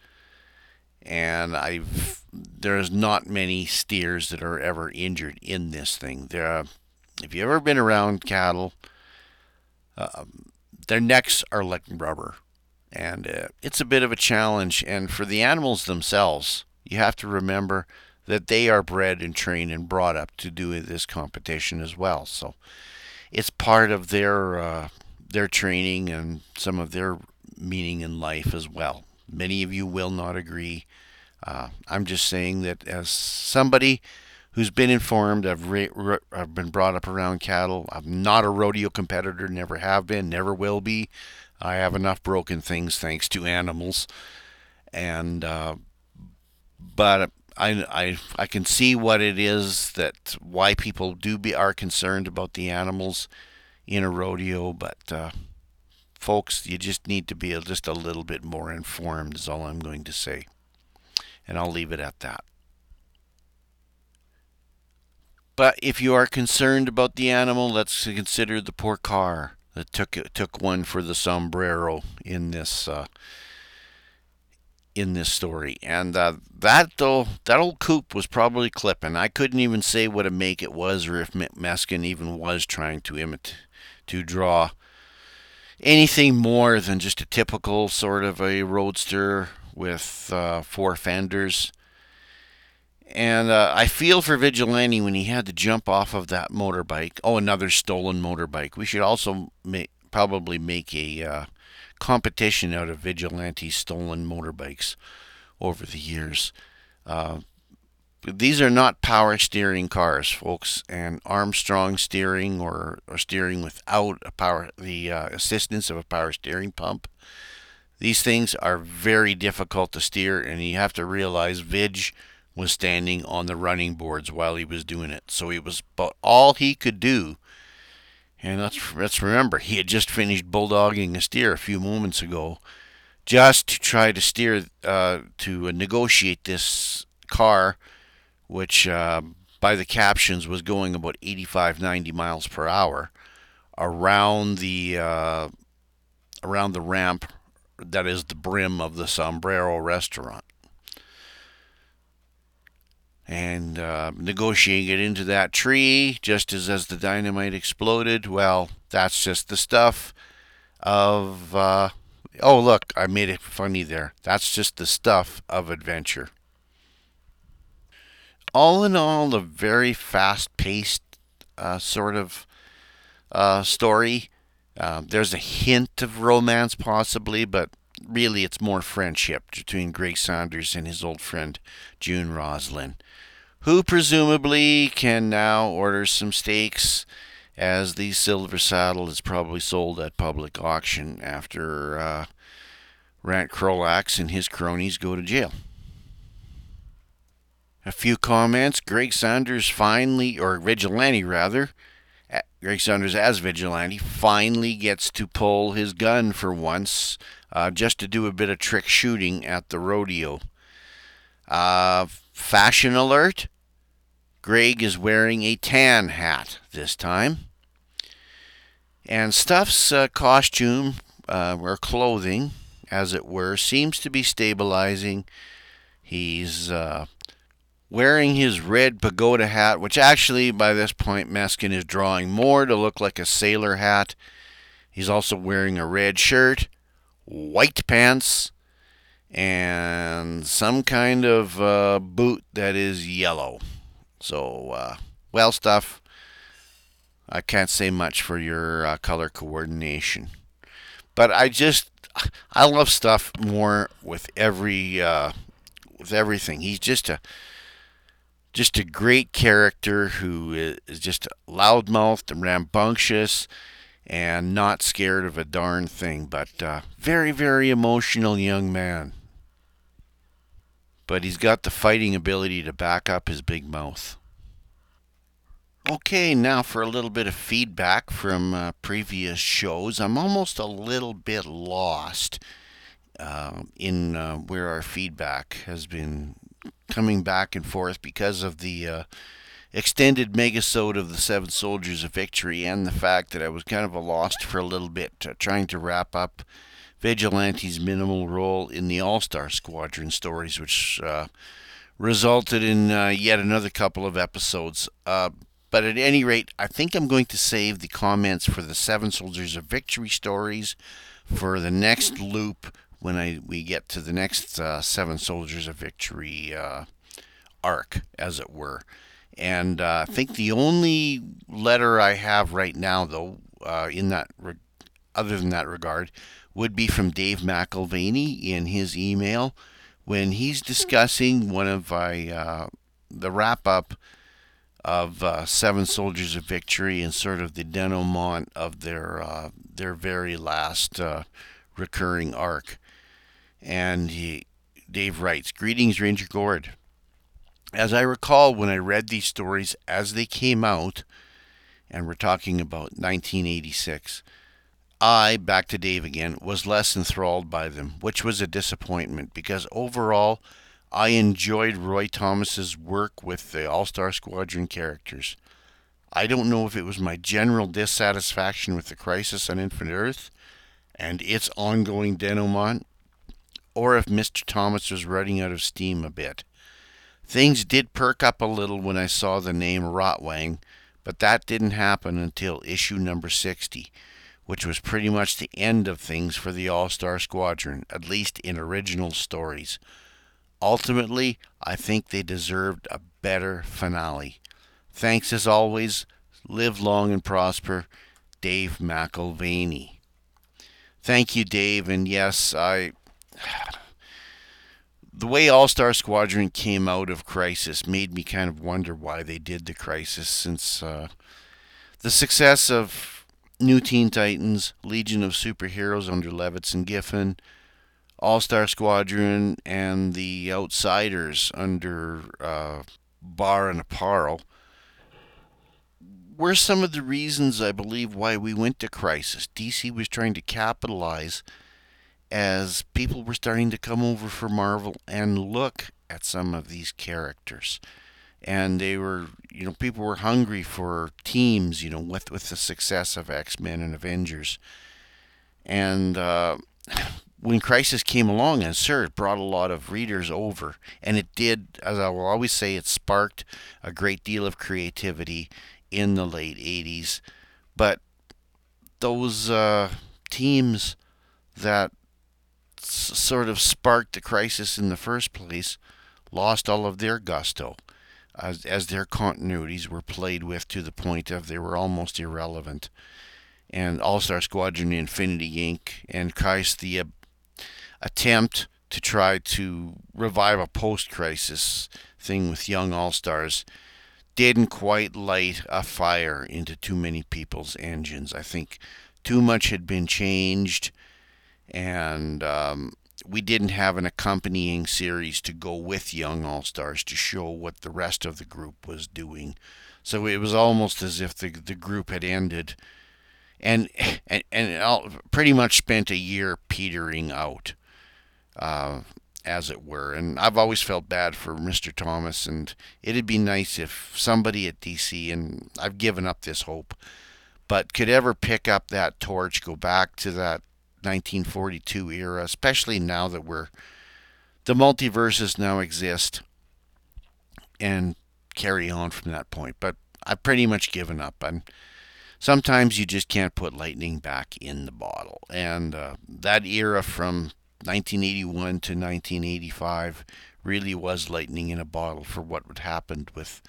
And I've there's not many steers that are ever injured in this thing. There, are, if you've ever been around cattle, uh, their necks are like rubber and uh, it's a bit of a challenge. And for the animals themselves, you have to remember that they are bred and trained and brought up to do this competition as well. So it's part of their uh, their training and some of their meaning in life as well. Many of you will not agree. Uh, I'm just saying that as somebody who's been informed, I've, re- I've been brought up around cattle. I'm not a rodeo competitor, never have been, never will be. I have enough broken things thanks to animals, and uh, but I, I I can see what it is that why people do be are concerned about the animals in a rodeo, but uh, folks, you just need to be just a little bit more informed. Is all I'm going to say, and I'll leave it at that. But if you are concerned about the animal, let's consider the poor car that took took one for the sombrero in this uh, in this story. And uh, that though that old coop was probably clipping. I couldn't even say what a make it was, or if Meskin even was trying to imitate to draw anything more than just a typical sort of a roadster with uh, four fenders. And uh, I feel for Vigilante when he had to jump off of that motorbike. Oh, another stolen motorbike. We should also make, probably make a uh, competition out of Vigilante stolen motorbikes over the years. Uh, these are not power steering cars, folks, and Armstrong steering or, or steering without a power the uh, assistance of a power steering pump. These things are very difficult to steer, and you have to realize Vidge was standing on the running boards while he was doing it. So it was about all he could do. And let's, let's remember, he had just finished bulldogging a steer a few moments ago just to try to steer, uh, to negotiate this car, which uh, by the captions was going about 85, 90 miles per hour around the, uh, around the ramp that is the brim of the Sombrero restaurant and uh, negotiating it into that tree just as as the dynamite exploded. Well, that's just the stuff of. Uh, oh, look, I made it funny there. That's just the stuff of adventure. All in all, a very fast-paced uh, sort of uh, story. Uh, there's a hint of romance, possibly, but really it's more friendship between Greg Saunders and his old friend June Roslin who presumably can now order some steaks as the silver saddle is probably sold at public auction after uh, Rant Krolax and his cronies go to jail. A few comments. Greg Saunders finally, or Vigilante rather, Greg Saunders as Vigilante finally gets to pull his gun for once uh, just to do a bit of trick shooting at the rodeo. Uh, fashion alert Greg is wearing a tan hat this time. And Stuff's uh, costume uh, or clothing, as it were, seems to be stabilizing He's uh, wearing his red pagoda hat, which actually by this point Meskin is drawing more to look like a sailor hat. He's also wearing a red shirt, white pants, and some kind of uh, boot that is yellow. So, uh, well, stuff. I can't say much for your uh, color coordination, but I just I love stuff more with every uh, with everything. He's just a just a great character who is just loudmouthed and rambunctious and not scared of a darn thing, but uh, very, very emotional young man. But he's got the fighting ability to back up his big mouth. Okay, now for a little bit of feedback from uh, previous shows. I'm almost a little bit lost uh, in uh, where our feedback has been coming back and forth because of the uh, extended megasode of the Seven Soldiers of Victory and the fact that I was kind of a lost for a little bit uh, trying to wrap up Vigilante's minimal role in the All Star Squadron stories, which uh, resulted in uh, yet another couple of episodes. Uh, but at any rate, I think I'm going to save the comments for the Seven Soldiers of Victory stories for the next loop when I we get to the next uh, Seven Soldiers of Victory uh, arc, as it were. And uh, I think the only letter I have right now, though, in that re- other than that regard, would be from Dave McElvaney in his email when he's discussing one of my uh, the wrap up of uh, Seven Soldiers of Victory and sort of the denouement of their uh, their very last uh, recurring arc. And he, Dave writes, "Greetings, Ranger Gord. As I recall, when I read these stories as they came out, and we're talking about 1986." I, back to Dave again, was less enthralled by them, which was a disappointment because overall I enjoyed Roy Thomas's work with the All Star Squadron characters. I don't know if it was my general dissatisfaction with the Crisis on Infinite Earth and its ongoing denouement, or if Mr. Thomas was running out of steam a bit. Things did perk up a little when I saw the name Rotwang, but that didn't happen until issue number 60 which was pretty much the end of things for the All Star Squadron, at least in original stories. Ultimately, I think they deserved a better finale. Thanks as always. Live long and prosper. Dave McElvaney. Thank you, Dave. And yes, I. The way All Star Squadron came out of Crisis made me kind of wonder why they did the Crisis, since uh, the success of New Teen Titans, Legion of Superheroes under Levitz and Giffen, All Star Squadron, and the Outsiders under uh, Barr and Aparo were some of the reasons I believe why we went to Crisis. DC was trying to capitalize as people were starting to come over for Marvel and look at some of these characters and they were you know people were hungry for teams you know with with the success of X-Men and Avengers. And uh, when Crisis came along and sure it brought a lot of readers over and it did as I will always say it sparked a great deal of creativity in the late 80s but those uh, teams that s- sort of sparked the crisis in the first place lost all of their gusto as, as their continuities were played with to the point of they were almost irrelevant. And All Star Squadron Infinity Inc. and Kais the uh, attempt to try to revive a post crisis thing with young All Stars didn't quite light a fire into too many people's engines. I think too much had been changed, and um, we didn't have an accompanying series to go with Young All Stars to show what the rest of the group was doing. So it was almost as if the the group had ended, and and and all, pretty much spent a year petering out, uh, as it were. And I've always felt bad for Mr. Thomas, and it'd be nice if somebody at DC, and I've given up this hope, but could ever pick up that torch, go back to that 1942 era, especially now that we're the multiverses now exist and carry on from that point. But I've pretty much given up. I'm sometimes you just can't put lightning back in the bottle, and uh, that era from 1981 to 1985 really was lightning in a bottle for what would happen with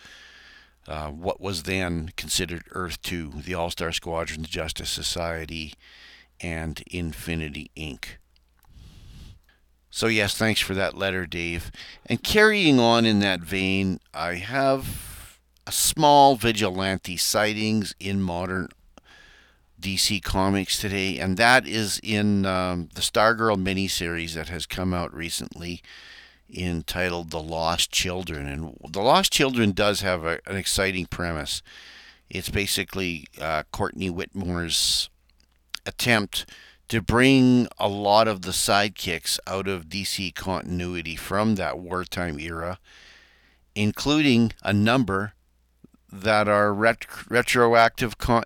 uh, what was then considered Earth 2, the All Star Squadron, the Justice Society, and Infinity Inc. So, yes, thanks for that letter, Dave. And carrying on in that vein, I have a small vigilante sightings in modern DC Comics today, and that is in um, the Stargirl miniseries that has come out recently entitled The Lost Children. And The Lost Children does have a, an exciting premise. It's basically uh, Courtney Whitmore's attempt to bring a lot of the sidekicks out of DC continuity from that wartime era, including a number that are ret- retroactive. Con-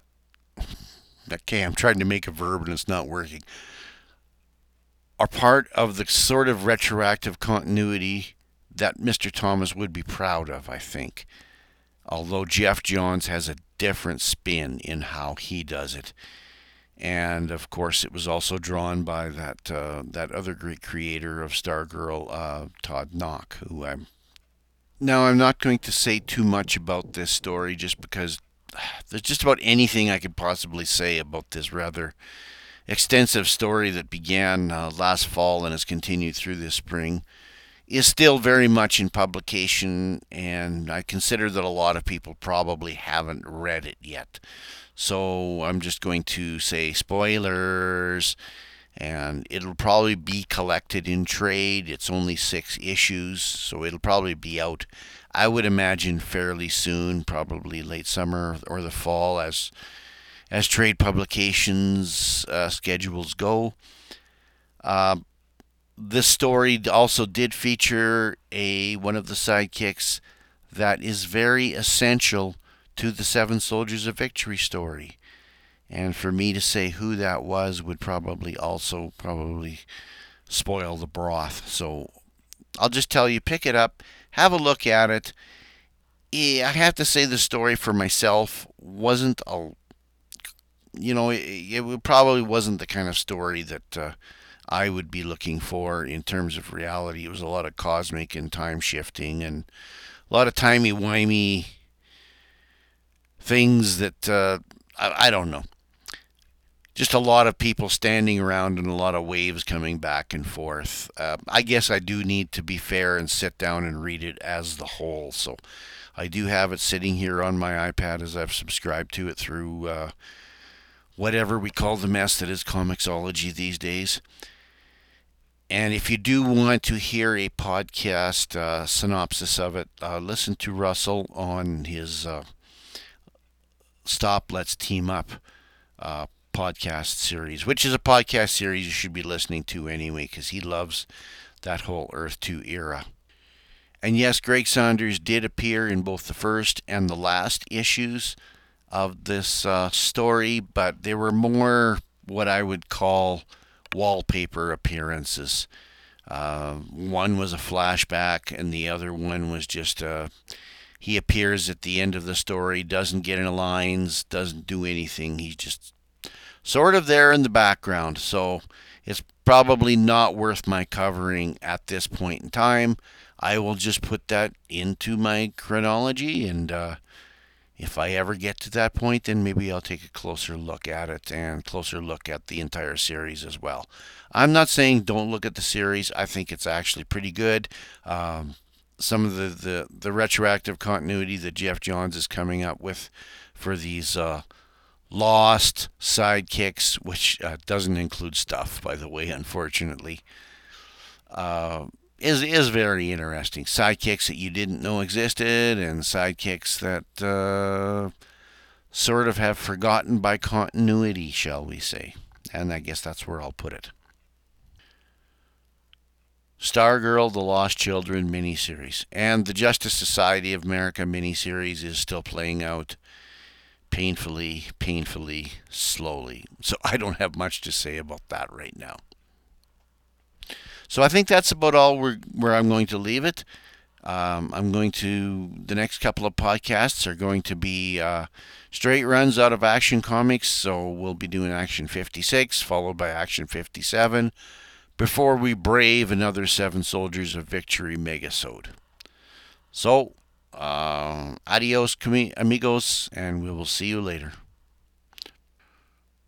okay, I'm trying to make a verb and it's not working. Are part of the sort of retroactive continuity that Mr. Thomas would be proud of, I think. Although Geoff Johns has a different spin in how he does it and of course it was also drawn by that uh, that other great creator of Stargirl, uh, Todd Nauck, who I'm. Now I'm not going to say too much about this story, just because there's just about anything I could possibly say about this rather extensive story that began uh, last fall and has continued through this spring. Is still very much in publication, and I consider that a lot of people probably haven't read it yet. So I'm just going to say spoilers, and it'll probably be collected in trade. It's only six issues, so it'll probably be out, I would imagine, fairly soon, probably late summer or the fall as as trade publications uh, schedules go. Uh, this story also did feature a one of the sidekicks that is very essential to the Seven Soldiers of Victory story. And for me to say who that was would probably also probably spoil the broth. So I'll just tell you pick it up, have a look at it. I have to say the story for myself wasn't a you know, it, it probably wasn't the kind of story that uh, I would be looking for in terms of reality. It was a lot of cosmic and time shifting and a lot of timey wimey things that uh, I, I don't know. Just a lot of people standing around and a lot of waves coming back and forth. Uh, I guess I do need to be fair and sit down and read it as the whole. So I do have it sitting here on my iPad as I've subscribed to it through uh, whatever we call the mess that is Comixology these days. And if you do want to hear a podcast uh, synopsis of it, uh, listen to Russell on his uh, Stop, Let's Team Up uh, podcast series, which is a podcast series you should be listening to anyway, because he loves that whole Earth 2 era. And yes, Greg Saunders did appear in both the first and the last issues of this uh, story, but they were more what I would call wallpaper appearances. Uh, one was a flashback, and the other one was just a he appears at the end of the story, doesn't get any lines, doesn't do anything. He's just sort of there in the background. So it's probably not worth my covering at this point in time. I will just put that into my chronology, and uh, if I ever get to that point, then maybe I'll take a closer look at it and closer look at the entire series as well. I'm not saying don't look at the series. I think it's actually pretty good. Um, some of the, the, the retroactive continuity that Geoff Johns is coming up with for these uh, lost sidekicks, which uh, doesn't include stuff, by the way, unfortunately, uh, is is very interesting. Sidekicks that you didn't know existed, and sidekicks that uh, sort of have forgotten by continuity, shall we say? And I guess that's where I'll put it. Stargirl, The Lost Children miniseries, and the Justice Society of America miniseries is still playing out painfully, painfully, slowly. So I don't have much to say about that right now. So I think that's about all where, where I'm going to leave it. Um, I'm going to, the next couple of podcasts are going to be uh, straight runs out of Action Comics. So we'll be doing Action 56, followed by Action 57, before we brave another Seven Soldiers of Victory megasode. So, uh, adios, amigos, and we will see you later.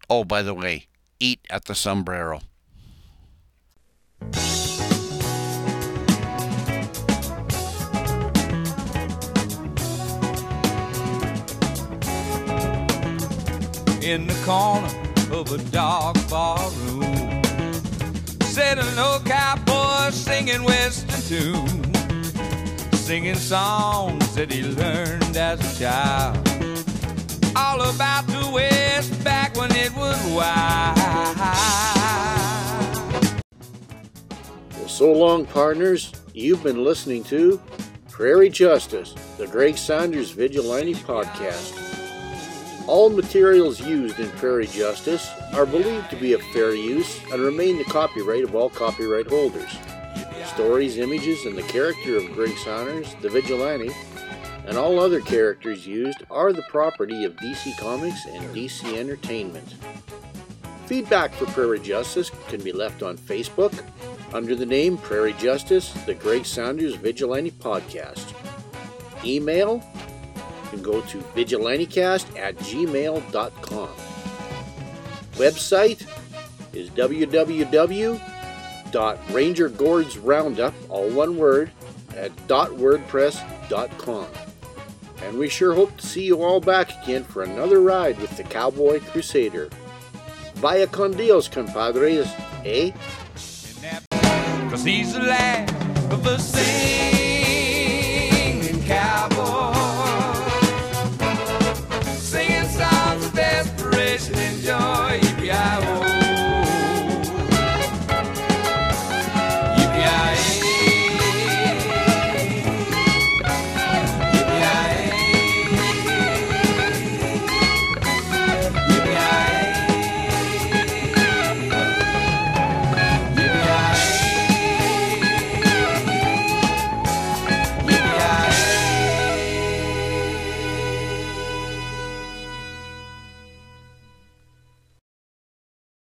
Oh, by the way, eat at the sombrero. In the corner of a dark bar room. Sat an old cowboy singing western tunes, singing songs that he learned as a child. All about the West back when it was wild. So long, partners. You've been listening to Prairie Justice, the Greg Saunders Vigilante Podcast. All materials used in Prairie Justice are believed to be of fair use and remain the copyright of all copyright holders. Stories, images, and the character of Greg Saunders, the Vigilante, and all other characters used are the property of DC Comics and DC Entertainment. Feedback for Prairie Justice can be left on Facebook under the name Prairie Justice, the Greg Saunders Vigilante Podcast. Email can go to vigilantecast at gmail.com. Website is www.rangergordsroundup, all one word, at .wordpress.com. And we sure hope to see you all back again for another ride with the Cowboy Crusader. Vaya con Dios, compadres, eh? Cause he's the last of a singing cowboy.